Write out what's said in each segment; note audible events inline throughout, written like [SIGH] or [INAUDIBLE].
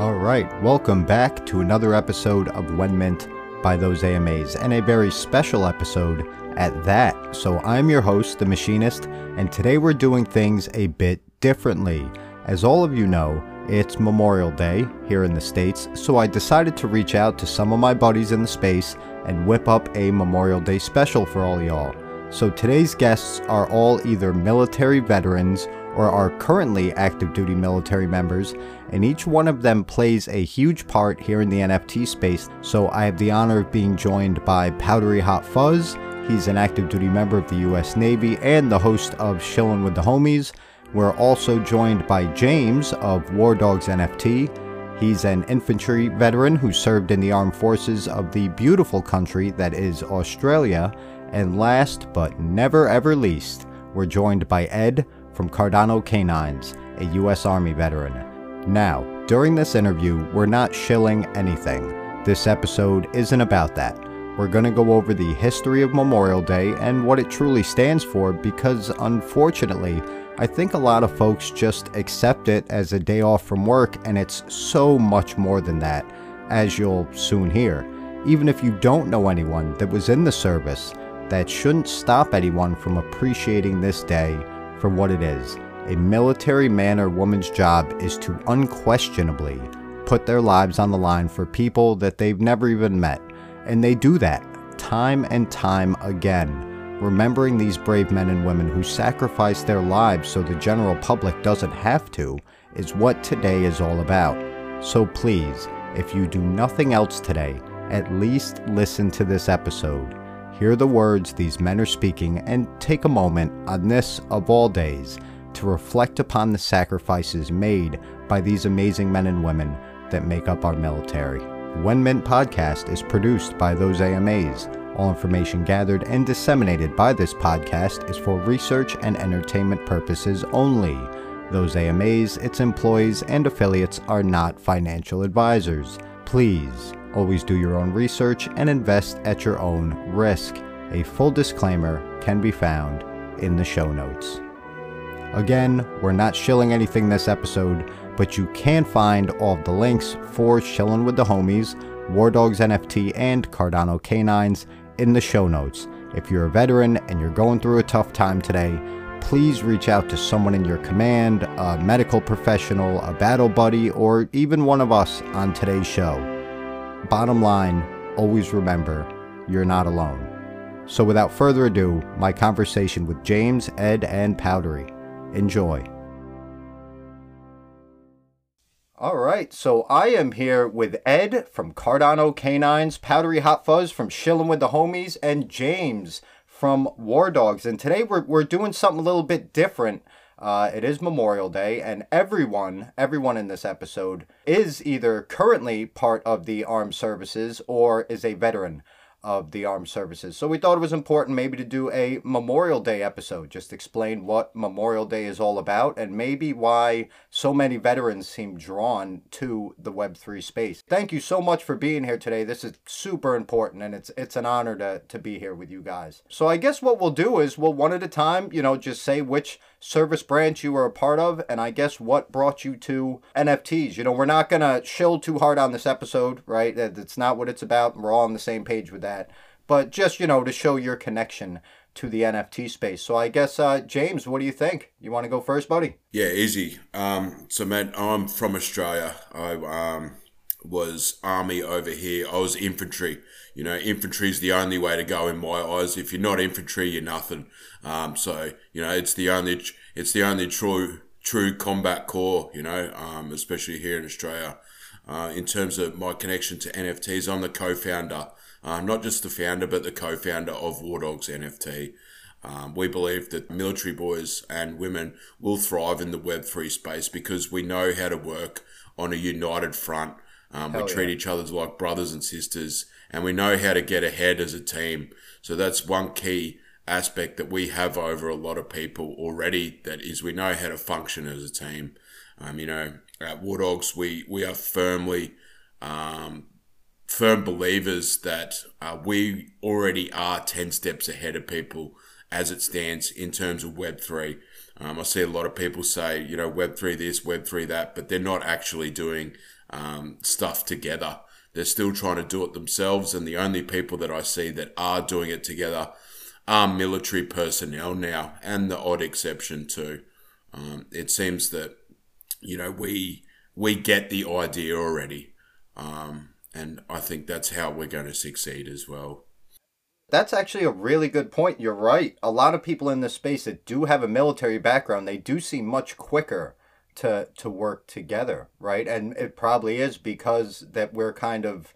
All right, welcome back to another episode of WenMint by those AMAs, and a very special episode at that. So, I'm your host, The Machinist, and today we're doing things a bit differently. As all of you know, it's Memorial Day here in the States, so I decided to reach out to some of my buddies in the space and whip up a Memorial Day special for all y'all. So, today's guests are all either military veterans or are currently active duty military members, and each one of them plays a huge part here in the NFT space. So I have the honor of being joined by Powdery Hot Fuzz. He's an active duty member of the US Navy and the host of Shillin' with the Homies. We're also joined by James of War Dogs NFT. He's an infantry veteran who served in the armed forces of the beautiful country that is Australia. And last but never ever least, we're joined by Ed from Cardano Canines, a U.S. Army veteran. Now, during this interview, we're not shilling anything. This episode isn't about that. We're going to go over the history of Memorial Day and what it truly stands for because, unfortunately, I think a lot of folks just accept it as a day off from work, and it's so much more than that, as you'll soon hear. Even if you don't know anyone that was in the service, that shouldn't stop anyone from appreciating this day for what it is. A military man or woman's job is to unquestionably put their lives on the line for people that they've never even met. And they do that time and time again. Remembering these brave men and women who sacrificed their lives so the general public doesn't have to is what today is all about. So please, if you do nothing else today, at least listen to this episode Hear the words these men are speaking and take a moment on this of all days to reflect upon the sacrifices made by these amazing men and women that make up our military. WenMint podcast is produced by those AMAs. All information gathered and disseminated by this podcast is for research and entertainment purposes only. Those AMAs, its employees, and affiliates are not financial advisors. Please Always do your own research and invest at your own risk. A full disclaimer can be found in the show notes. Again, we're not shilling anything this episode, but you can find all of the links for Shillin' with the Homies, War Dogs NFT, and Cardano Canines in the show notes. If you're a veteran and you're going through a tough time today, please reach out to someone in your command, a medical professional, a battle buddy, or even one of us on today's show. Bottom line, always remember, you're not alone. So without further ado, my conversation with James, Ed, and Powdery. Enjoy. All right, so I am here with Ed from Cardano Canines, Powdery Hot Fuzz from Shillin' with the Homies, and James from War Dogs. And today we're, we're doing something a little bit different. Uh, it is Memorial Day, and everyone, everyone in this episode is either currently part of the armed services or is a veteran of the armed services. So we thought it was important maybe to do a Memorial Day episode, just explain what Memorial Day is all about and maybe why so many veterans seem drawn to the Web3 space. Thank you so much for being here today. This is super important and it's it's an honor to, to be here with you guys. So I guess what we'll do is we'll one at a time, you know, just say which service branch you were a part of and I guess what brought you to NFTs. You know, we're not going to shill too hard on this episode, right? That's not what it's about. We're all on the same page with that but just, you know, to show your connection to the NFT space. So I guess, uh, James, what do you think? You want to go first, buddy? Yeah, easy. Um, so, man, I'm from Australia. I um, was army over here. I was infantry. You know, infantry is the only way to go in my eyes. If you're not infantry, you're nothing. Um, so, you know, it's the only, it's the only true, true combat corps. You know, um, especially here in Australia. Uh, in terms of my connection to NFTs, I'm the co-founder uh, not just the founder, but the co founder of War Dogs NFT. Um, we believe that military boys and women will thrive in the Web3 space because we know how to work on a united front. Um, we treat each other like brothers and sisters, and we know how to get ahead as a team. So that's one key aspect that we have over a lot of people already. That is, we know how to function as a team. Um, you know, at Dogs, we we are firmly um, firm believers that uh, we already are 10 steps ahead of people as it stands in terms of Web3. Um, I see a lot of people say, you know, Web3 this, Web3 that, but they're not actually doing um, stuff together. They're still trying to do it themselves, and the only people that I see that are doing it together are military personnel now, and the odd exception too. Um, it seems that you know we we get the idea already, um, and I think that's how we're going to succeed as well. That's actually a really good point. You're right. A lot of people in this space that do have a military background, they do seem much quicker to to work together, right? And it probably is because that we're kind of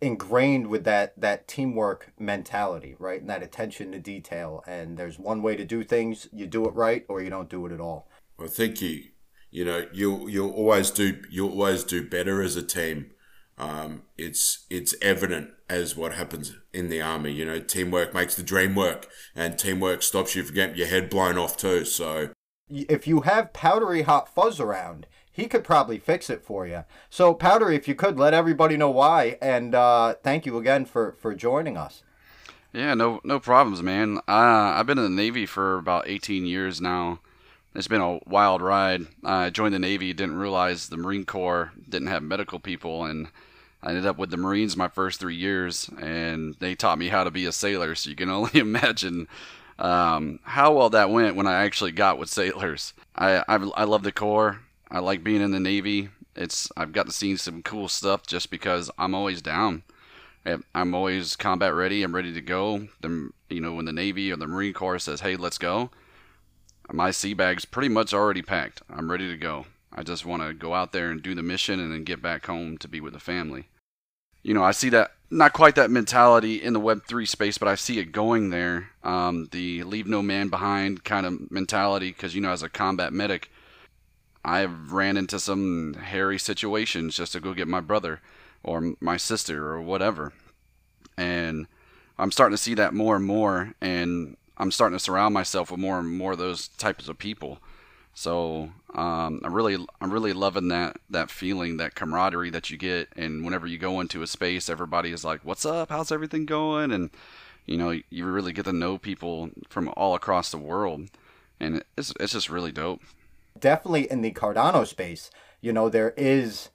ingrained with that that teamwork mentality, right? And that attention to detail. And there's one way to do things: you do it right, or you don't do it at all. I think you, you know, you'll you'll always do you'll always do better as a team. Um, it's it's evident as what happens in the army. You know, teamwork makes the dream work, and teamwork stops you from getting your head blown off too. So, if you have powdery hot fuzz around, he could probably fix it for you. So, powdery, if you could let everybody know why, and uh, thank you again for for joining us. Yeah, no no problems, man. Uh, I've been in the Navy for about 18 years now. It's been a wild ride. I joined the Navy, didn't realize the Marine Corps didn't have medical people, and I ended up with the Marines my first three years, and they taught me how to be a sailor. So you can [LAUGHS] only imagine um, how well that went when I actually got with sailors. I, I I love the Corps. I like being in the Navy. It's I've got to see some cool stuff just because I'm always down. I'm always combat ready. I'm ready to go. The you know when the Navy or the Marine Corps says, "Hey, let's go," my sea bag's pretty much already packed. I'm ready to go. I just want to go out there and do the mission and then get back home to be with the family you know, I see that not quite that mentality in the Web3 space, but I see it going there. Um, the leave no man behind kind of mentality, because, you know, as a combat medic, I've ran into some hairy situations just to go get my brother or my sister or whatever. And I'm starting to see that more and more, and I'm starting to surround myself with more and more of those types of people. So um, I'm really I'm really loving that that feeling, that camaraderie that you get, and whenever you go into a space, everybody is like, "What's up? How's everything going?" And you know, you really get to know people from all across the world, and it's it's just really dope. Definitely in the Cardano space, you know, there is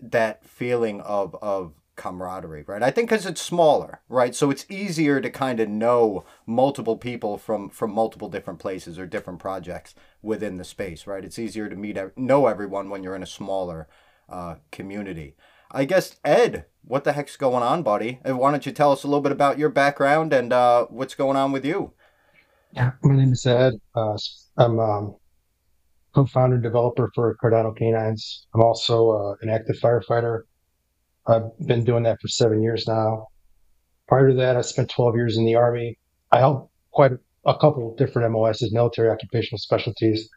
that feeling of of camaraderie, right? I think because it's smaller, right? So it's easier to kind of know multiple people from from multiple different places or different projects within the space, right? It's easier to meet know everyone when you're in a smaller uh, community. I guess Ed, what the heck's going on, buddy? And why don't you tell us a little bit about your background and uh, what's going on with you? Yeah, my name is Ed. Uh, I'm um, co-founder and developer for Cardano Canines. I'm also uh, an active firefighter I've been doing that for seven years now. Prior to that, I spent 12 years in the Army. I held quite a, couple of different MOSs, military occupational specialties.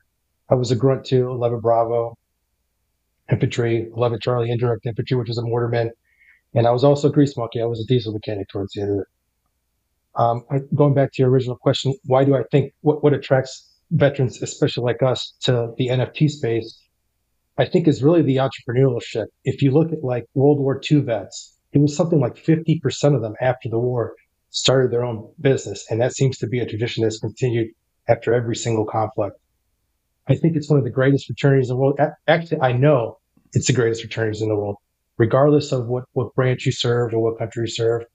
I was a Grunt 2, 11 Bravo, infantry, 11 Charlie indirect infantry, which was a mortarman. And I was also a grease monkey. I was a diesel mechanic towards the end of it. Um, going back to your original question, why do I think what, what attracts veterans, especially like us, to the NFT space I think is really the entrepreneurship. If you look at like World War II vets, it was something like 50% of them after the war started their own business. And that seems to be a tradition that's continued after every single conflict. I think it's one of the greatest fraternities in the world. Actually, I know it's the greatest fraternities in the world, regardless of what, what branch you served or what country you served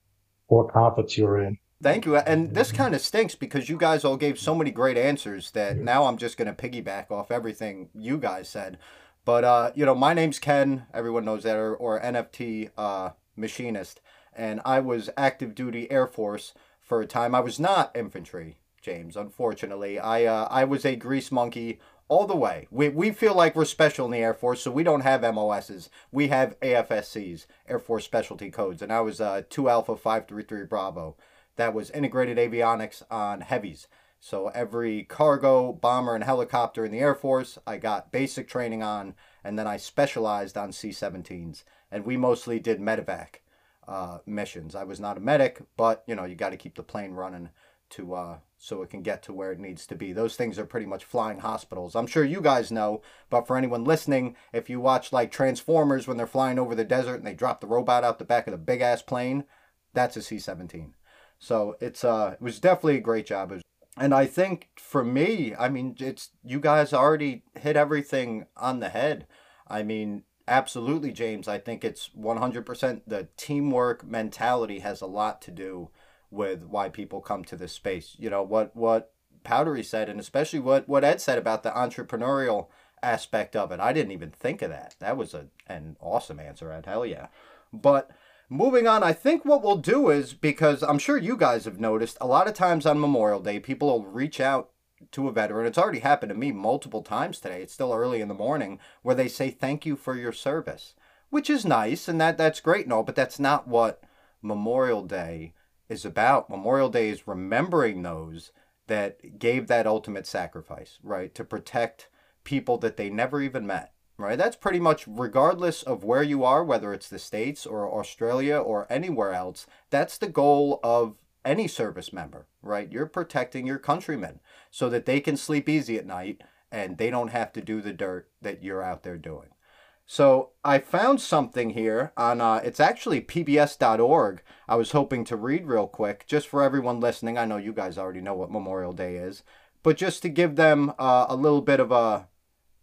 or what conflicts you were in. Thank you. And this kind of stinks because you guys all gave so many great answers that now I'm just going to piggyback off everything you guys said. But uh, you know, my name's Ken. Everyone knows that, or, or NFT uh, machinist, and I was active duty Air Force for a time. I was not infantry, James. Unfortunately, I uh, I was a grease monkey all the way. We we feel like we're special in the Air Force, so we don't have MOSs. We have AFSCs, Air Force Specialty Codes, and I was uh, two Alpha five three three Bravo. That was integrated avionics on heavies. So every cargo, bomber, and helicopter in the Air Force, I got basic training on, and then I specialized on C-17s. And we mostly did medevac uh, missions. I was not a medic, but you know you got to keep the plane running to uh, so it can get to where it needs to be. Those things are pretty much flying hospitals. I'm sure you guys know, but for anyone listening, if you watch like Transformers when they're flying over the desert and they drop the robot out the back of the big ass plane, that's a C-17. So it's uh, it was definitely a great job. And I think for me, I mean, it's you guys already hit everything on the head. I mean, Absolutely, James. I think it's 100% the teamwork mentality has a lot to do with why people come to this space. You know, what what Powdery said and especially what what Ed said about the entrepreneurial aspect of it. I didn't even think of that. That was a an awesome answer, Ed. Hell yeah. But moving on, I think what we'll do is because I'm sure you guys have noticed a lot of times on Memorial Day, people will reach out to a veteran. It's already happened to me multiple times today. It's still early in the morning where they say thank you for your service, which is nice and that that's great and all, but that's not what Memorial Day is about. Memorial Day is remembering those that gave that ultimate sacrifice, right, to protect people that they never even met. Right, that's pretty much regardless of where you are, whether it's the States or Australia or anywhere else, that's the goal of any service member, right? You're protecting your countrymen so that they can sleep easy at night and they don't have to do the dirt that you're out there doing. So I found something here on, uh, it's actually pbs.org. I was hoping to read real quick, just for everyone listening. I know you guys already know what Memorial Day is, but just to give them uh, a little bit of a,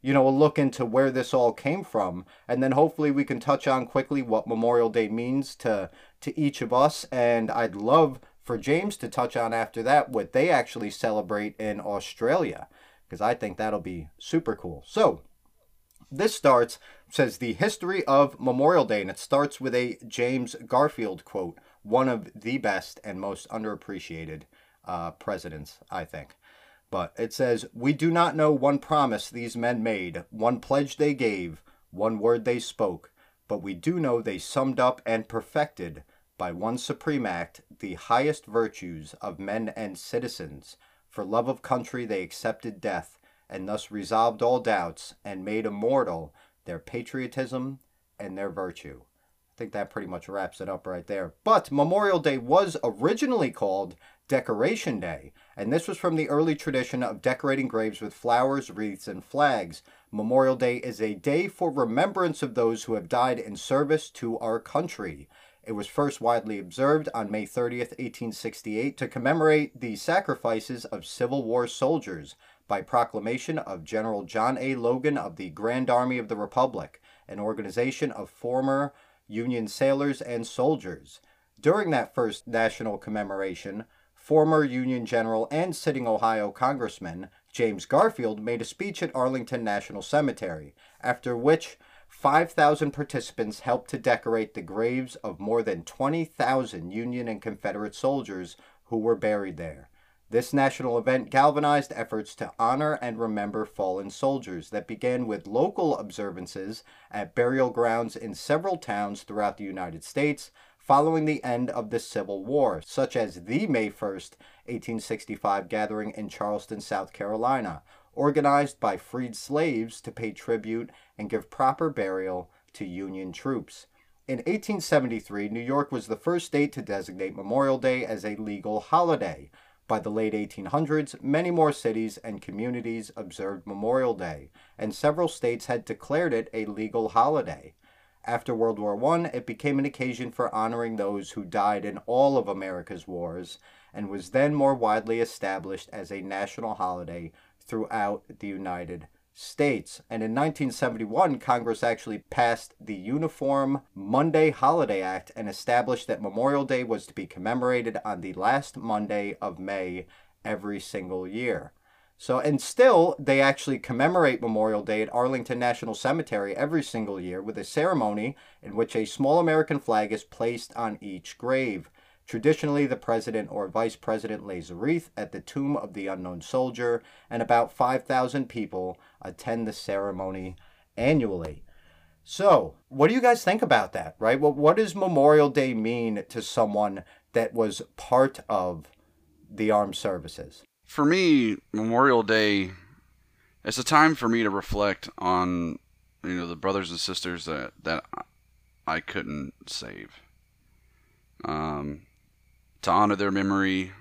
you know, a look into where this all came from. And then hopefully we can touch on quickly what Memorial Day means to, to each of us. And I'd love for James to touch on after that what they actually celebrate in Australia, because I think that'll be super cool. So, this starts, says the history of Memorial Day, and it starts with a James Garfield quote, one of the best and most underappreciated uh, presidents, I think. But it says, We do not know one promise these men made, one pledge they gave, one word they spoke, but we do know they summed up and perfected by one supreme act the highest virtues of men and citizens. For love of country they accepted death, and thus resolved all doubts, and made immortal their patriotism and their virtue. I think that pretty much wraps it up right there. But Memorial Day was originally called Decoration Day, and this was from the early tradition of decorating graves with flowers, wreaths, and flags. Memorial Day is a day for remembrance of those who have died in service to our country. It was first widely observed on May 30th, 1868, to commemorate the sacrifices of Civil War soldiers by proclamation of General John A. Logan of the Grand Army of the Republic, an organization of former Union sailors and soldiers. During that first national commemoration, former Union General and sitting Ohio Congressman James Garfield made a speech at Arlington National Cemetery, after which 5,000 participants helped to decorate the graves of more than 20,000 Union and Confederate soldiers who were buried there. This national event galvanized efforts to honor and remember fallen soldiers that began with local observances at burial grounds in several towns throughout the United States following the end of the Civil War, such as the May 1st, 1865 gathering in Charleston, South Carolina, organized by freed slaves to pay tribute and give proper burial to Union troops. In 1873, New York was the first state to designate Memorial Day as a legal holiday. By the late 1800s, many more cities and communities observed Memorial Day, and several states had declared it a legal holiday. After World War I, it became an occasion for honoring those who died in all of America's wars, and was then more widely established as a national holiday throughout the United States. And in 1971, Congress actually passed the Uniform Monday Holiday Act and established that Memorial Day was to be commemorated on the last Monday of May every single year. So, and still, they actually commemorate Memorial Day at Arlington National Cemetery every single year with a ceremony in which a small American flag is placed on each grave. Traditionally, the president or vice president lays a wreath at the tomb of the unknown soldier, and about 5,000 people attend the ceremony annually. So, what do you guys think about that, right? Well, what does Memorial Day mean to someone that was part of the armed services? For me, Memorial Day it's a time for me to reflect on you know the brothers and sisters that that I couldn't save. Um, to honor their memory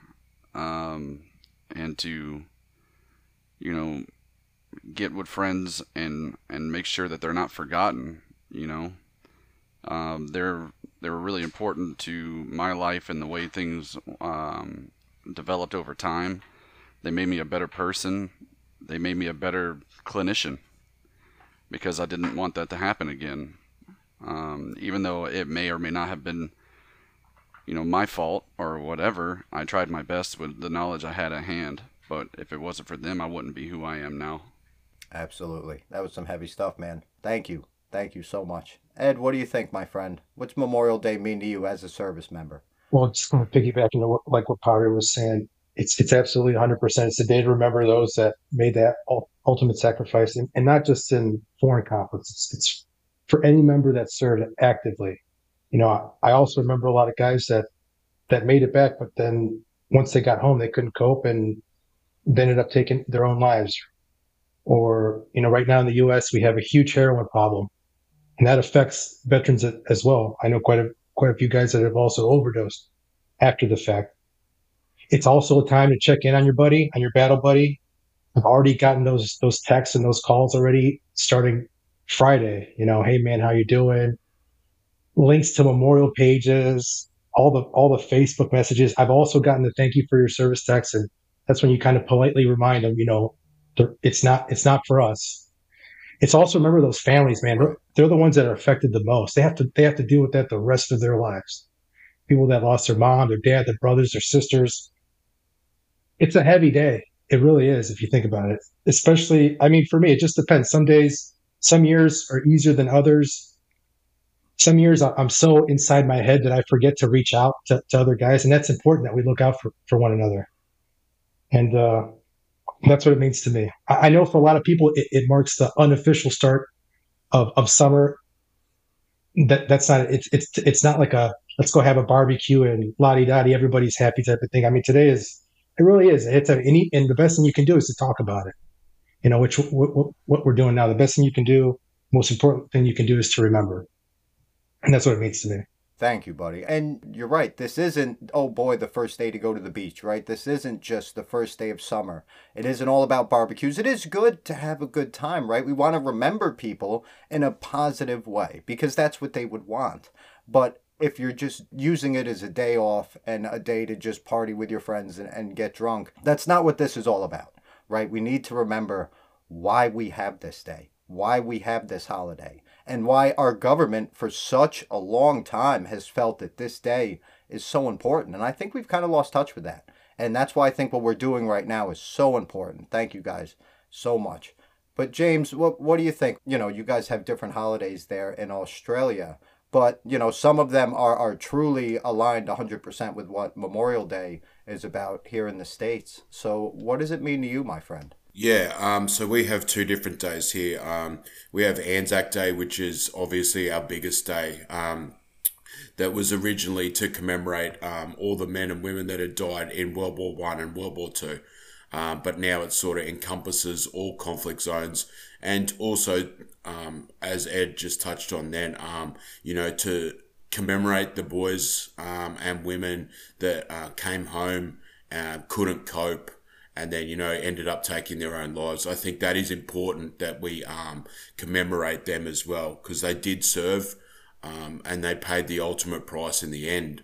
um, and to you know get with friends and and make sure that they're not forgotten you know um, they're they were really important to my life and the way things um, developed over time they made me a better person they made me a better clinician because I didn't want that to happen again. Um, even though it may or may not have been, you know, my fault or whatever, I tried my best with the knowledge I had at hand. But if it wasn't for them, I wouldn't be who I am now. Absolutely. That was some heavy stuff, man. Thank you. Thank you so much. Ed, what do you think, my friend? What's Memorial Day mean to you as a service member? Well, just going to piggyback into what, like what Potter was saying. It's it's absolutely 100%. It's a day to remember those that made that ultimate sacrifice, and, and not just in foreign conflicts. It's, it's for any member that served actively. You know, I also remember a lot of guys that that made it back, but then once they got home, they couldn't cope and they ended up taking their own lives. Or, you know, right now in the U.S., we have a huge heroin problem, and that affects veterans as well. I know quite a quite a few guys that have also overdosed after the fact. It's also a time to check in on your buddy, on your battle buddy. I've already gotten those those texts and those calls already starting Friday. You know, hey man, how you doing? Links to memorial pages, all the all the Facebook messages. I've also gotten the thank you for your service text, and that's when you kind of politely remind them, you know, it's not it's not for us. It's also remember those families, man. They're, the ones that are affected the most. They have to they have to deal with that the rest of their lives. People that lost their mom, their dad, their brothers, their sisters. It's a heavy day. It really is if you think about it. Especially, I mean, for me, it just depends. Some days, some years are easier than others. Some years I'm so inside my head that I forget to reach out to, to other guys, and that's important that we look out for, for one another. And uh, that's what it means to me. I, I know for a lot of people, it, it, marks the unofficial start of, of summer. That that's not it's it's it's not like a let's go have a barbecue and la di da everybody's happy type of thing. I mean, today is it really is. It's a any, and the best thing you can do is to talk about it. You know, which what, what we're doing now. The best thing you can do, most important thing you can do, is to remember, and that's what it means to me. Thank you, buddy. And you're right. This isn't, oh boy, the first day to go to the beach, right? This isn't just the first day of summer. It isn't all about barbecues. It is good to have a good time, right? We want to remember people in a positive way because that's what they would want. But if you're just using it as a day off and a day to just party with your friends and, and get drunk, that's not what this is all about, right? We need to remember why we have this day, why we have this holiday and why our government for such a long time has felt that this day is so important. And I think we've kind of lost touch with that. And that's why I think what we're doing right now is so important. Thank you guys so much. But James, what what do you think? You know, you guys have different holidays there in Australia, but you know, some of them are are truly aligned 100% with what Memorial Day is about here in the states. So, what does it mean to you, my friend? Yeah, um, so we have two different days here. Um, we have Anzac Day, which is obviously our biggest day. Um, that was originally to commemorate um, all the men and women that had died in World War One and World War Two, um, but now it sort of encompasses all conflict zones and also, um, as Ed just touched on, then you know to commemorate the boys and women that uh, came home, uh, couldn't cope and then you know ended up taking their own lives. I think that is important that we um, commemorate them as well because they did serve um, and they paid the ultimate price in the end.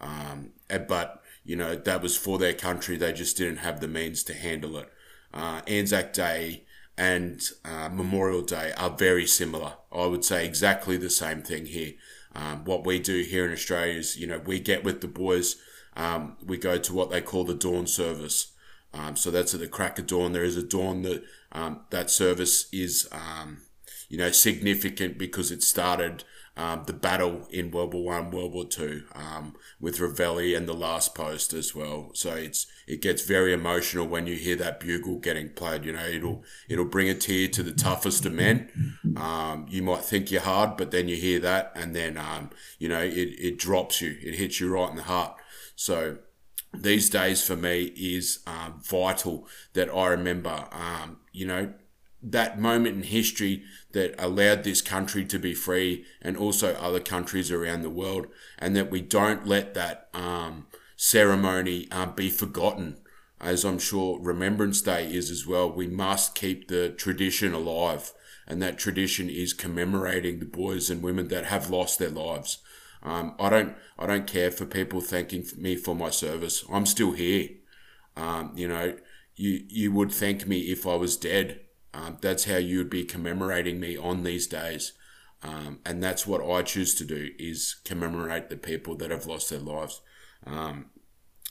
Um, but you know that was for their country; they just didn't have the means to handle it. Uh, Anzac Day and uh, Memorial Day are very similar. I would say exactly the same thing here. Um, what we do here in Australia is, you know, we get with the boys. Um, we go to what they call the dawn service. Um, so that's at the crack of dawn. There is a dawn that um, that service is, um, you know, significant because it started um, the battle in World War One, World War Two, um, with Reveille and the last post as well. So it's it gets very emotional when you hear that bugle getting played. You know, it'll it'll bring a tear to the toughest of men. Um, you might think you're hard, but then you hear that, and then you know it it drops you. It hits you right in the heart. So these days for me is um, vital that I remember, um, you know, that moment in history that allowed this country to be free and also other countries around the world, and that we don't let that um, ceremony uh, be forgotten. As I'm sure Remembrance Day is as well, we must keep the tradition alive, and that tradition is commemorating the boys and women that have lost their lives. Um, I don't I don't care for people thanking me for my service. I'm still here. Um, you know, you you would thank me if I was dead. Um, that's how you would be commemorating me on these days. Um, and that's what I choose to do is commemorate the people that have lost their lives. Um,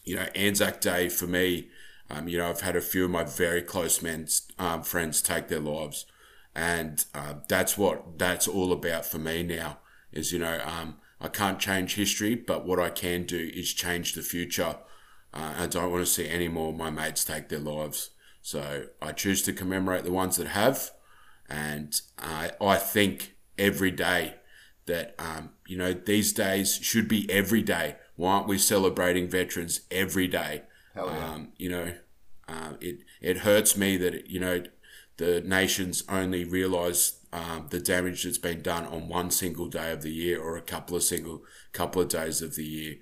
you know, Anzac Day for me, um, you know, I've had a few of my very close men's um, friends take their lives, and uh, that's what that's all about for me now. Is you know, um, I can't change history, but what I can do is change the future. Uh, I don't want to see any more of my mates take their lives. So I choose to commemorate the ones that have, and uh, I think every day that um, you know these days should be every day. Why aren't we celebrating veterans every day? Hell Yeah. Um, you know, uh, it it hurts me that you know the nations only realise um, the damage that's been done on one single day of the year or a couple of single couple of days of the year.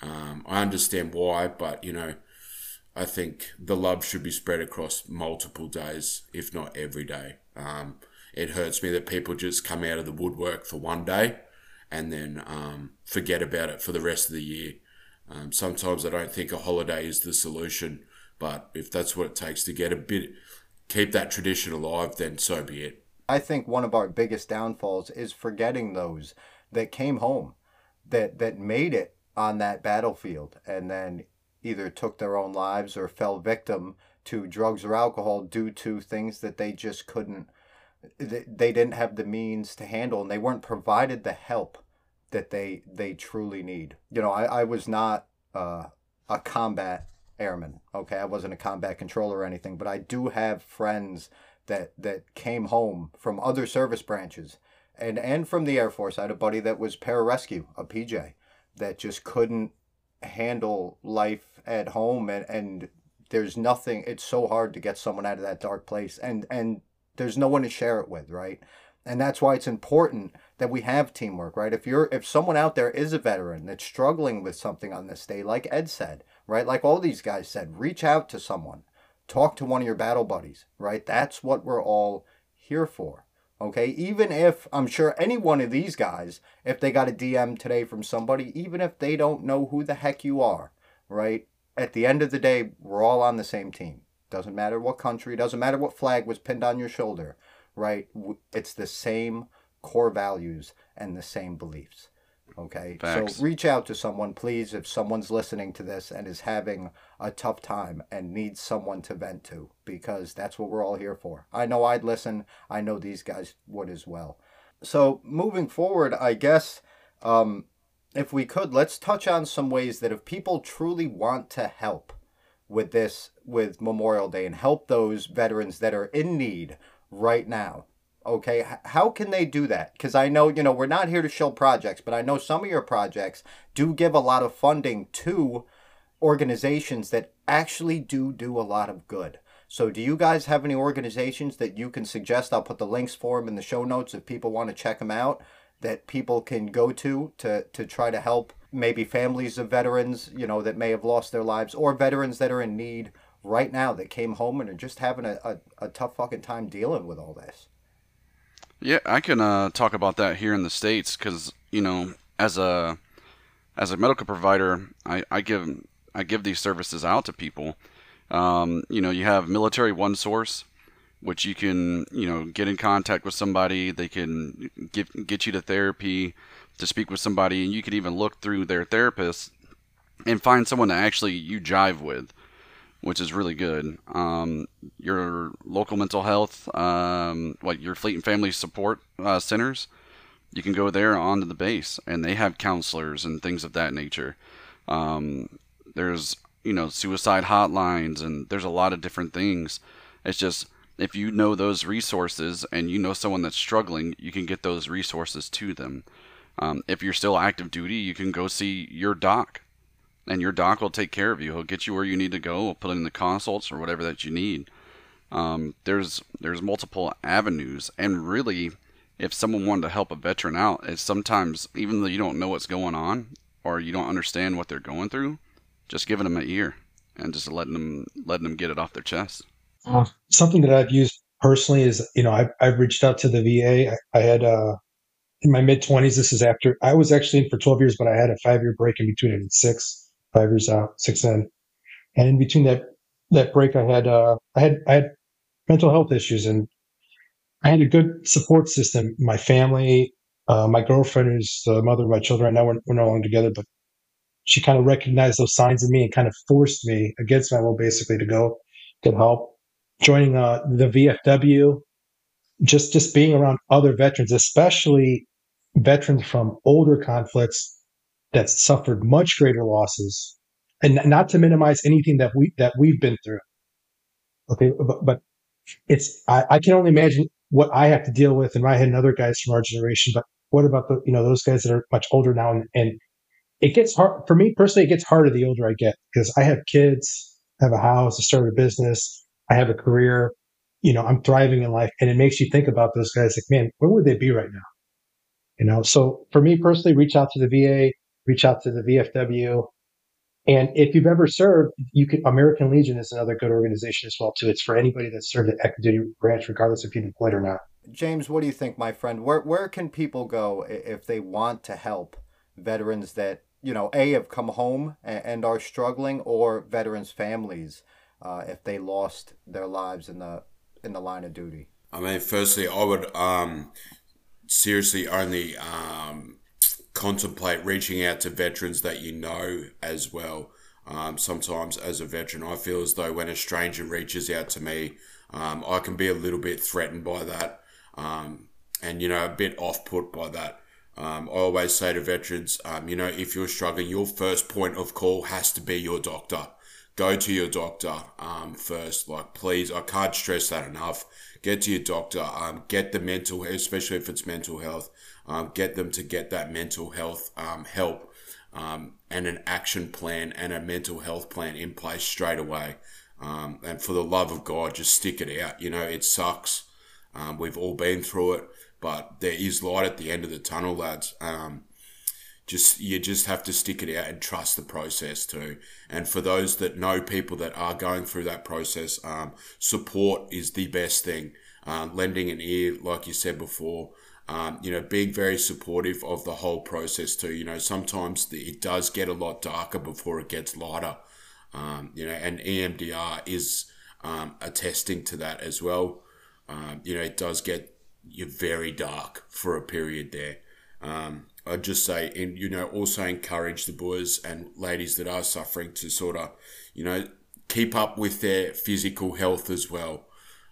Um, I understand why, but you know, I think the love should be spread across multiple days, if not every day. Um, it hurts me that people just come out of the woodwork for one day and then um, forget about it for the rest of the year. Um, sometimes I don't think a holiday is the solution, but if that's what it takes to get a bit, keep that tradition alive, then so be it. I think one of our biggest downfalls is forgetting those that came home, that that made it on that battlefield, and then either took their own lives or fell victim to drugs or alcohol due to things that they just couldn't they didn't have the means to handle and they weren't provided the help that they they truly need. You know i, I was not uh, a combat airman okay? I wasn't a combat controller or anything but i do have friends that that came home from other service branches and and from the air force. I had a buddy that was pararescue a pj that just couldn't handle life at home and and there's nothing it's so hard to get someone out of that dark place and and there's no one to share it with, right? And that's why it's important that we have teamwork, right? If you're if someone out there is a veteran that's struggling with something on this day, like Ed said, right? Like all these guys said, reach out to someone. Talk to one of your battle buddies, right? That's what we're all here for. Okay, even if I'm sure any one of these guys, if they got a DM today from somebody, even if they don't know who the heck you are, right? At the end of the day, we're all on the same team. Doesn't matter what country, doesn't matter what flag was pinned on your shoulder, right? It's the same core values and the same beliefs. Okay. Facts. So reach out to someone, please, if someone's listening to this and is having a tough time and needs someone to vent to, because that's what we're all here for. I know I'd listen. I know these guys would as well. So moving forward, I guess um, if we could, let's touch on some ways that if people truly want to help, with this with Memorial Day and help those veterans that are in need right now. Okay, how can they do that? Because I know, you know, we're not here to show projects, but I know some of your projects do give a lot of funding to organizations that actually do do a lot of good. So, do you guys have any organizations that you can suggest? I'll put the links for them in the show notes if people want to check them out that people can go to to to try to help maybe families of veterans, you know, that may have lost their lives or veterans that are in need right now that came home and are just having a, a, a tough fucking time dealing with all this. Yeah, I can uh, talk about that here in the states because you know, as a as a medical provider, I, I give I give these services out to people. Um, you know, you have Military One Source, which you can you know get in contact with somebody. They can get get you to therapy to speak with somebody, and you could even look through their therapist and find someone that actually you jive with, which is really good. Um, your local mental health, um, what your Fleet and Family Support uh, centers, you can go there onto the base, and they have counselors and things of that nature. Um, there's you know suicide hotlines, and there's a lot of different things. It's just if you know those resources and you know someone that's struggling, you can get those resources to them. Um, if you're still active duty, you can go see your doc, and your doc will take care of you. He'll get you where you need to go. He'll put in the consults or whatever that you need. Um, there's there's multiple avenues, and really, if someone wanted to help a veteran out, it's sometimes even though you don't know what's going on or you don't understand what they're going through, just giving them an ear and just letting them letting them get it off their chest. Uh, something that I've used personally is you know I've, I've reached out to the VA. I, I had uh, in my mid 20s. This is after I was actually in for 12 years, but I had a five year break in between. it and six, five years out, six in. And in between that, that break, I had, uh, I had, I had mental health issues and I had a good support system. My family, uh, my girlfriend, who's the mother of my children right now, we're, we're no longer together, but she kind of recognized those signs in me and kind of forced me against my will, basically, to go get help. Joining uh, the VFW, just just being around other veterans, especially veterans from older conflicts that suffered much greater losses, and not to minimize anything that we that we've been through. Okay, but, but it's I, I can only imagine what I have to deal with and my head and other guys from our generation. But what about the you know those guys that are much older now and, and it gets hard for me personally it gets harder the older i get because i have kids i have a house i started a business i have a career you know i'm thriving in life and it makes you think about those guys like man where would they be right now you know so for me personally reach out to the va reach out to the vfw and if you've ever served you can american legion is another good organization as well too. It's for anybody that's served at active duty branch regardless if you're deployed or not. James what do you think my friend? Where, where can people go if they want to help veterans that you know, A, have come home and, are struggling, or veterans' families uh, if they lost their lives in the in the line of duty? I mean, firstly, I would um, seriously only um, contemplate reaching out to veterans that you know as well. Um, sometimes, as a veteran, I feel as though when a stranger reaches out to me, um, I can be a little bit threatened by that, um, and you know, a bit off put by that. Um, I always say to veterans, um, you know, if you're struggling, your first point of call has to be your doctor. Go to your doctor um, first. Like, please, I can't stress that enough. Get to your doctor. Um, get the mental, especially if it's mental health. Um, get them to get that mental health um, help and an action plan and a mental health plan in place straight away. and for the love of God, just stick it out. You know, it sucks. we've all been through it but there is light at the end of the tunnel, lads. Um, just you just have to stick it out and trust the process too. And for those that know people that are going through that process, um, support is the best thing. Uh, lending an ear, like you said before, um, you know, being very supportive of the whole process too. You know, sometimes it does get a lot darker before it gets lighter. Um, you know, and EMDR is um, attesting to that as well. Um, you know, it does get you're very dark for a period there. Um, I'd just say, and you know, also encourage the boys and ladies that are suffering to sort of, you know, keep up with their physical health as well.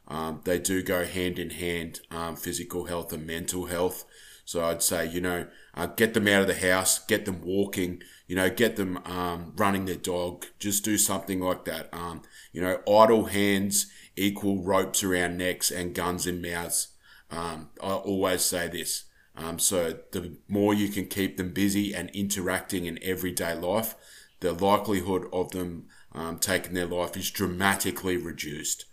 Um, they do go hand in hand, um, physical health and mental health. So I'd say, you know, uh, get them out of the house, get them walking, you know, get them um, running their dog. Just do something like that. Um, you know, idle hands equal ropes around necks and guns in mouths. Um, I always say this. Um, so the more you can keep them busy and interacting in everyday life, the likelihood of them um, taking their life is dramatically reduced.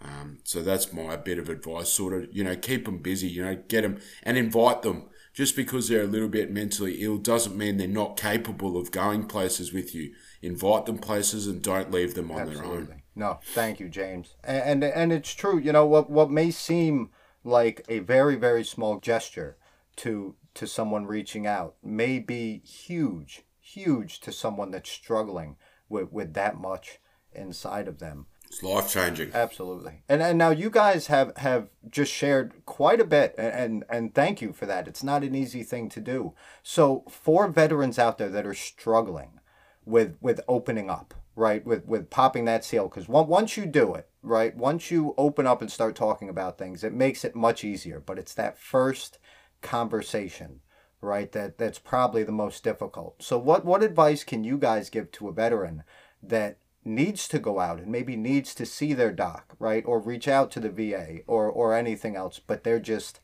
Um, so that's my bit of advice. Sort of, you know, keep them busy. You know, get them and invite them. Just because they're a little bit mentally ill doesn't mean they're not capable of going places with you. Invite them places and don't leave them on Absolutely. their own. No, thank you, James. And, and and it's true. You know what what may seem like a very very small gesture to to someone reaching out may be huge huge to someone that's struggling with with that much inside of them. It's life changing absolutely. And and now you guys have have just shared quite a bit and, and and thank you for that. It's not an easy thing to do. So for veterans out there that are struggling with with opening up right with with popping that seal because once you do it right once you open up and start talking about things it makes it much easier. But it's that first conversation right? That that's probably the most difficult. So what what advice can you guys give to a veteran that needs to go out and maybe needs to see their doc right? Or reach out to the VA or or anything else but they're just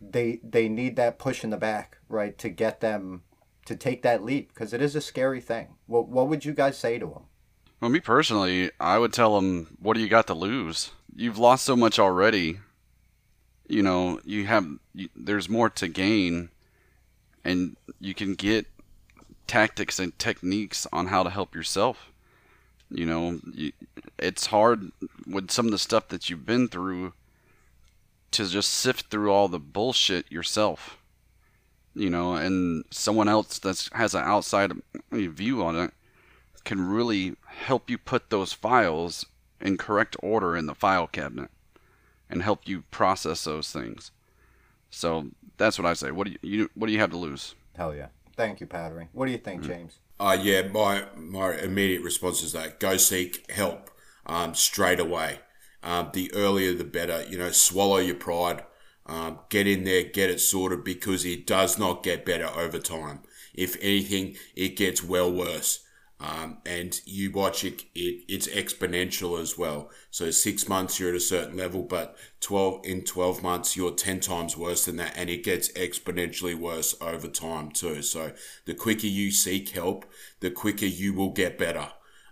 they they need that push in the back right to get them to take that leap? Because it is a scary thing. What what would you guys say to them well, me personally, I would tell them, "What do you got to lose? You've lost so much already. You know, you have you, there's more to gain, and you can get tactics and techniques on how to help yourself. You know, you, it's hard with some of the stuff that you've been through to just sift through all the bullshit yourself. You know, and someone else that has an outside view on it can really help you put those files in correct order in the file cabinet. And help you process those things. So that's what I say. What do you, you what do you have to lose? Hell yeah. Thank you, Powdery. What do you think, James? Uh, yeah, my my immediate response is that go seek help um, straight away. Um, the earlier the better. You know, swallow your pride. Um, get in there, get it sorted because it does not get better over time. If anything, it gets well worse. Um, and you watch it, it, it's exponential as well. So six months you're at a certain level, but 12 in 12 months you're 10 times worse than that. And it gets exponentially worse over time too. So the quicker you seek help, the quicker you will get better.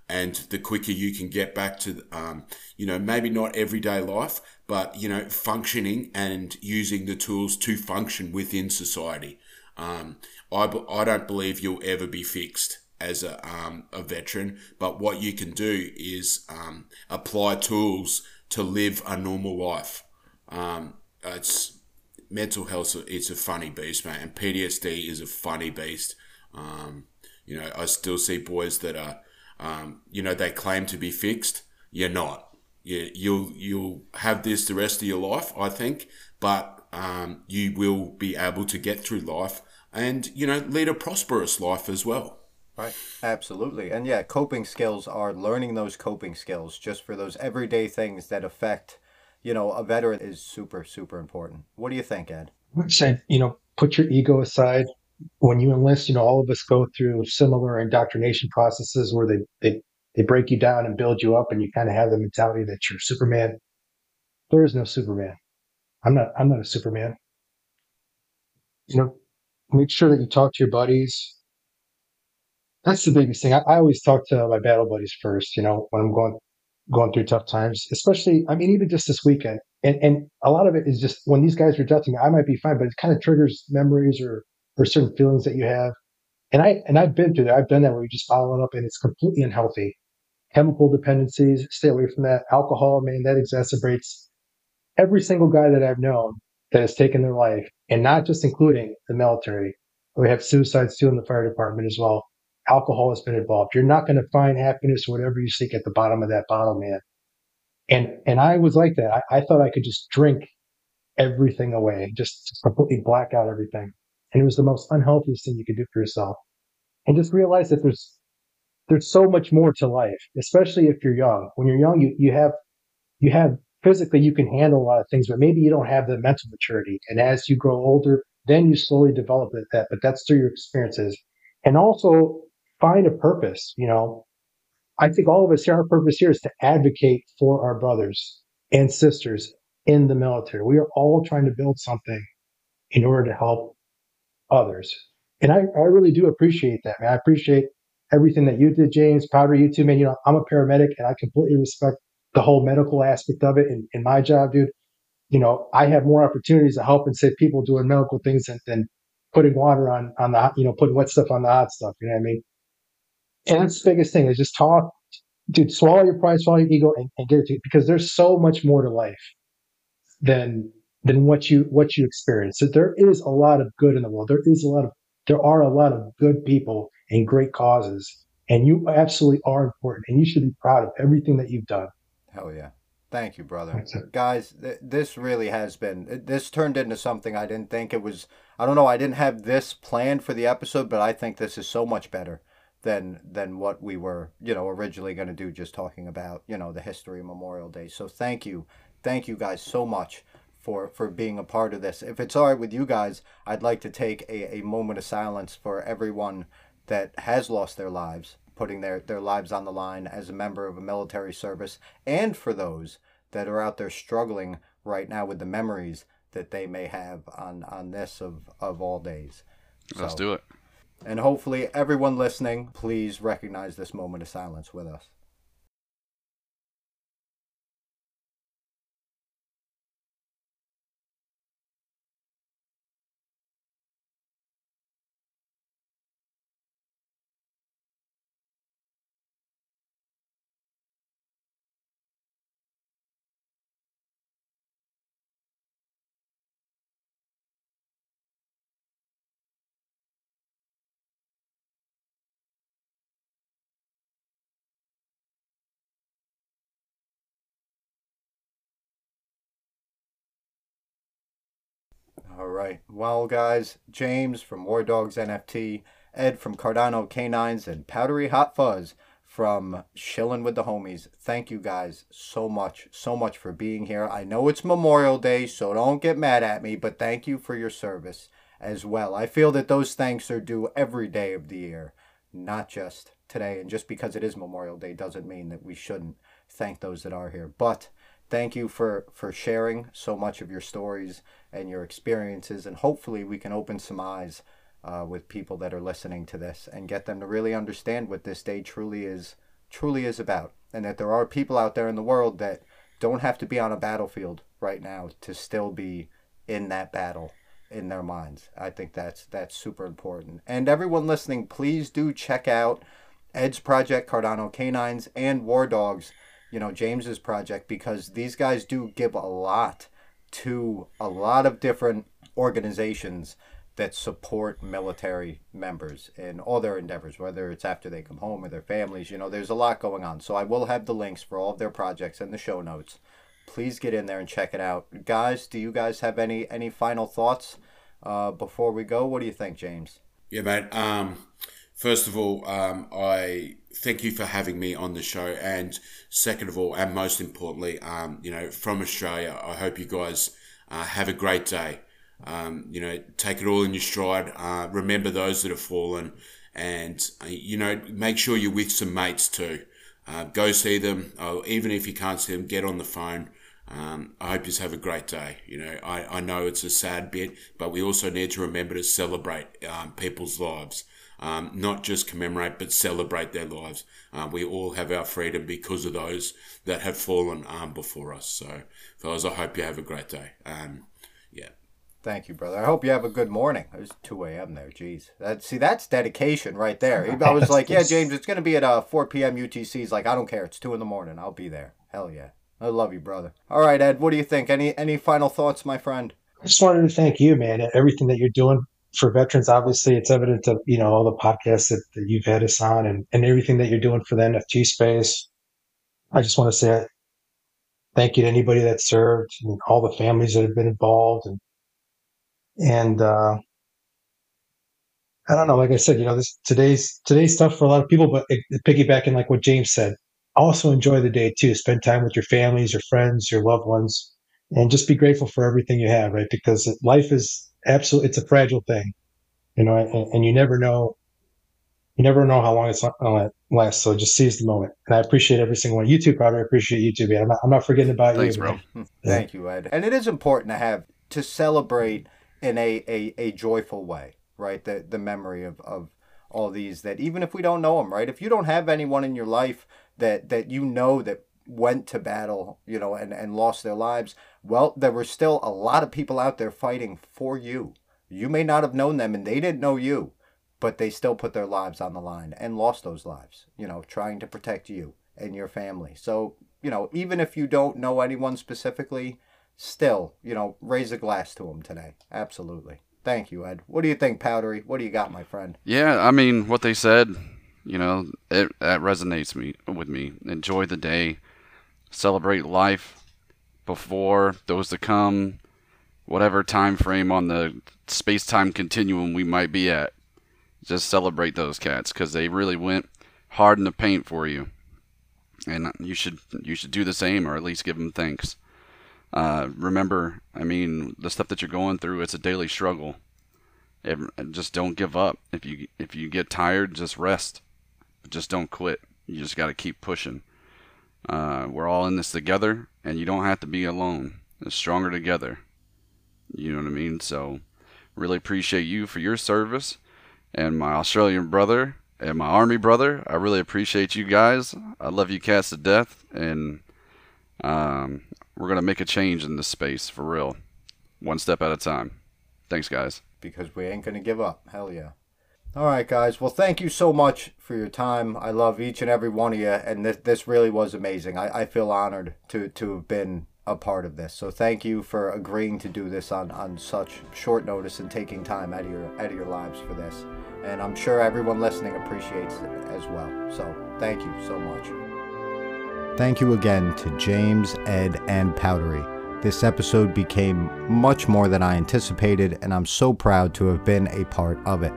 And the quicker you can get back to, um, you know, maybe not everyday life, but, you know, functioning and using the tools to function within society. Um, I, I don't believe you'll ever be fixed as a, um, a veteran, but what you can do is um, apply tools to live a normal life. Um, it's mental health. It's a funny beast, man, and PTSD is a funny beast. Um, you know, I still see boys that are, um, you know, they claim to be fixed. You're not. You, you'll you'll have this the rest of your life, I think, but um, you will be able to get through life and you know lead a prosperous life as well. Right. Absolutely. And yeah, coping skills are learning those coping skills just for those everyday things that affect, you know, a veteran is super, super important. What do you think, Ed? I would say, you know, put your ego aside. When you enlist, you know, all of us go through similar indoctrination processes where they, they, they break you down and build you up and you kind of have the mentality that you're Superman. There is no Superman. I'm not, I'm not a Superman. You know, make sure that you talk to your buddies, that's the biggest thing. I, I always talk to my battle buddies first, you know, when I'm going going through tough times, especially I mean, even just this weekend. And and a lot of it is just when these guys are touching me, I might be fine, but it kind of triggers memories or or certain feelings that you have. And I and I've been through that. I've done that where you just follow it up and it's completely unhealthy. Chemical dependencies, stay away from that. Alcohol, man, that exacerbates every single guy that I've known that has taken their life, and not just including the military. We have suicides too in the fire department as well alcohol has been involved. You're not going to find happiness or whatever you seek at the bottom of that bottle, man. And and I was like that. I, I thought I could just drink everything away, just completely black out everything. And it was the most unhealthiest thing you could do for yourself. And just realize that there's there's so much more to life, especially if you're young. When you're young, you, you have you have physically you can handle a lot of things, but maybe you don't have the mental maturity. And as you grow older, then you slowly develop that. But that's through your experiences. And also find a purpose. You know, I think all of us here, our purpose here is to advocate for our brothers and sisters in the military. We are all trying to build something in order to help others. And I, I really do appreciate that, man. I appreciate everything that you did, James, Powder, you too, man. You know, I'm a paramedic and I completely respect the whole medical aspect of it in, in my job, dude. You know, I have more opportunities to help and save people doing medical things than, than putting water on, on the, you know, putting wet stuff on the hot stuff. You know what I mean? And that's the biggest thing is just talk, dude, swallow your pride, swallow your ego and, and get it to you because there's so much more to life than, than what you, what you experience. So there is a lot of good in the world. There is a lot of, there are a lot of good people and great causes and you absolutely are important and you should be proud of everything that you've done. Hell yeah. Thank you, brother. Guys, th- this really has been, this turned into something I didn't think it was. I don't know, I didn't have this planned for the episode, but I think this is so much better than than what we were you know originally going to do just talking about you know the history of memorial day. So thank you. Thank you guys so much for for being a part of this. If it's all right with you guys i'd like to take a, a moment of silence for everyone that has lost their lives putting their their lives on the line as a member of a military service and for those that are out there struggling right now with the memories that they may have on on this of of all days. So, let's do it and hopefully, everyone listening, please recognize this moment of silence with us. All right. Well, guys, James from Wardogs NFT, Ed from Cardano Canines, and Powdery Hot Fuzz from Shillin' with the Homies. Thank you guys so much, so much for being here. I know it's Memorial Day, so don't get mad at me, but thank you for your service as well. I feel that those thanks are due every day of the year, not just today. And just because it is Memorial Day doesn't mean that we shouldn't thank those that are here. But thank you for for sharing so much of your stories and your experiences, and hopefully we can open some eyes uh, with people that are listening to this and get them to really understand what this day truly is truly is about, and that there are people out there in the world that don't have to be on a battlefield right now to still be in that battle in their minds. I think that's that's super important. And everyone listening, please do check out Ed's project, Cardano Canines, and Wardogs, you know, James's project, because these guys do give a lot to a lot of different organizations that support military members in all their endeavors, whether it's after they come home or their families. You know, there's a lot going on. So I will have the links for all of their projects in the show notes. Please get in there and check it out. Guys, do you guys have any any final thoughts uh, before we go? What do you think, James? Yeah, mate. Um, first of all, um, I thank you for having me on the show, and second of all, and most importantly, um, you know, from Australia, I hope you guys uh, have a great day. Um, you know, take it all in your stride. Uh, remember those that have fallen, and uh, you know, make sure you're with some mates too. Uh, go see them, oh, even if you can't see them. Get on the phone. Um, I hope you have a great day. You know, I, I know it's a sad bit, but we also need to remember to celebrate um, people's lives. Um, not just commemorate, but celebrate their lives. Uh, we all have our freedom because of those that have fallen um, before us. So, fellas, I hope you have a great day. Um, yeah. Thank you, brother. I hope you have a good morning. It was 2 a.m. there. Jeez. That, see, that's dedication right there. [LAUGHS] I was like, yeah, James, it's going to be at uh, 4 p.m. UTC. He's like, I don't care. It's 2 in the morning. I'll be there. Hell yeah. I love you, brother. All right, Ed, what do you think? Any any final thoughts, my friend? I just wanted to thank you, man. Everything that you're doing for veterans, obviously, it's evident of you know all the podcasts that, that you've had us on, and and everything that you're doing for the NFT space. I just want to say thank you to anybody that served and all the families that have been involved, and and uh, I don't know. Like I said, you know, this today's today's stuff for a lot of people, but it, it piggybacking like what James said, also enjoy the day too. Spend time with your families, your friends, your loved ones, and just be grateful for everything you have, right? Because life is absolutely, it's a fragile thing, you know, and, and you never know, you never know how long it's going to last. So just seize the moment. And I appreciate every single one. You too, probably appreciate you too, man. I'm not, I'm not forgetting about Thanks, you. bro. Hmm. Yeah. Thank you, Ed. And it is important to have, to celebrate in a, a, a joyful way, right? The, the memory of, of all these that even if we don't know them, right? If you don't have anyone in your life that that you know that went to battle, you know, and, and lost their lives, well, there were still a lot of people out there fighting for you. You may not have known them and they didn't know you, but they still put their lives on the line and lost those lives, you know, trying to protect you and your family. So, you know, even if you don't know anyone specifically, still, you know, raise a glass to them today. Absolutely. Thank you, Ed. What do you think, Powdery? What do you got, my friend? Yeah, I mean, what they said, you know, it that resonates me with me. Enjoy the day, celebrate life before those to come, whatever time frame on the space-time continuum we might be at. Just celebrate those cats because they really went hard in the paint for you, and you should you should do the same or at least give them thanks. Uh, remember, I mean, the stuff that you're going through, it's a daily struggle. Just don't give up. If you if you get tired, just rest. Just don't quit. You just got to keep pushing. Uh, we're all in this together, and you don't have to be alone. It's stronger together. You know what I mean? So, really appreciate you for your service, and my Australian brother and my army brother. I really appreciate you guys. I love you cats to death, and um, we're gonna make a change in this space for real, one step at a time. Thanks, guys. Because we ain't gonna give up. Hell yeah. All right, guys. Well, thank you so much for your time. I love each and every one of you, and this this really was amazing. I, I feel honored to to have been a part of this. So thank you for agreeing to do this on, on such short notice and taking time out of your out of your lives for this. And I'm sure everyone listening appreciates it as well. So thank you so much. Thank you again to James, Ed, and Powdery This episode became much more than I anticipated, and I'm so proud to have been a part of it.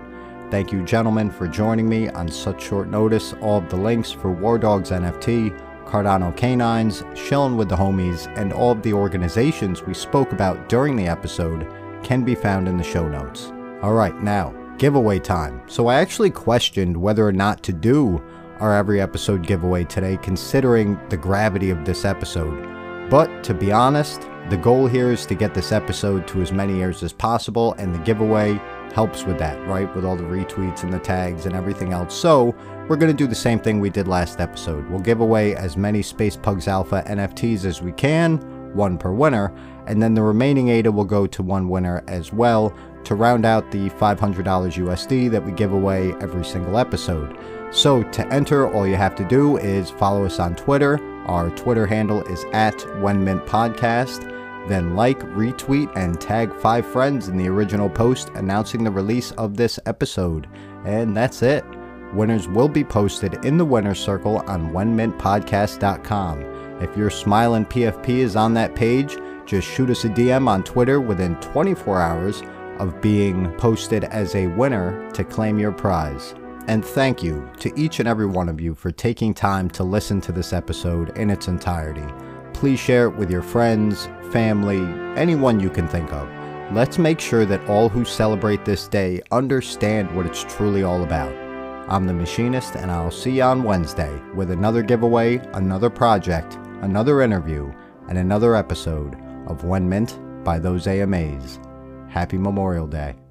Thank you, gentlemen, for joining me on such short notice. All of the links for Wardogs NFT, Cardano Canines, Shillin' with the Homies, and all of the organizations we spoke about during the episode can be found in the show notes. Alright, now, giveaway time. So I actually questioned whether or not to do our every episode giveaway today, considering the gravity of this episode. But to be honest, the goal here is to get this episode to as many ears as possible, and the giveaway helps with that, right? With all the retweets and the tags and everything else. So, we're going to do the same thing we did last episode. We'll give away as many Space Pugs Alpha NFTs as we can, one per winner, and then the remaining ADA will go to one winner as well to round out the $500 USD that we give away every single episode. So, to enter, all you have to do is follow us on Twitter. Our Twitter handle is at Podcast. Then like, retweet, and tag five friends in the original post announcing the release of this episode. And that's it. Winners will be posted in the winner's circle on wenmintpodcast.com. If your smiling PFP is on that page, just shoot us a DM on Twitter within 24 hours of being posted as a winner to claim your prize. And thank you to each and every one of you for taking time to listen to this episode in its entirety. Please share it with your friends, family, anyone you can think of. Let's make sure that all who celebrate this day understand what it's truly all about. I'm the Machinist, and I'll see you on Wednesday with another giveaway, another project, another interview, and another episode of WenMint by ThoseAMAs. Happy Memorial Day.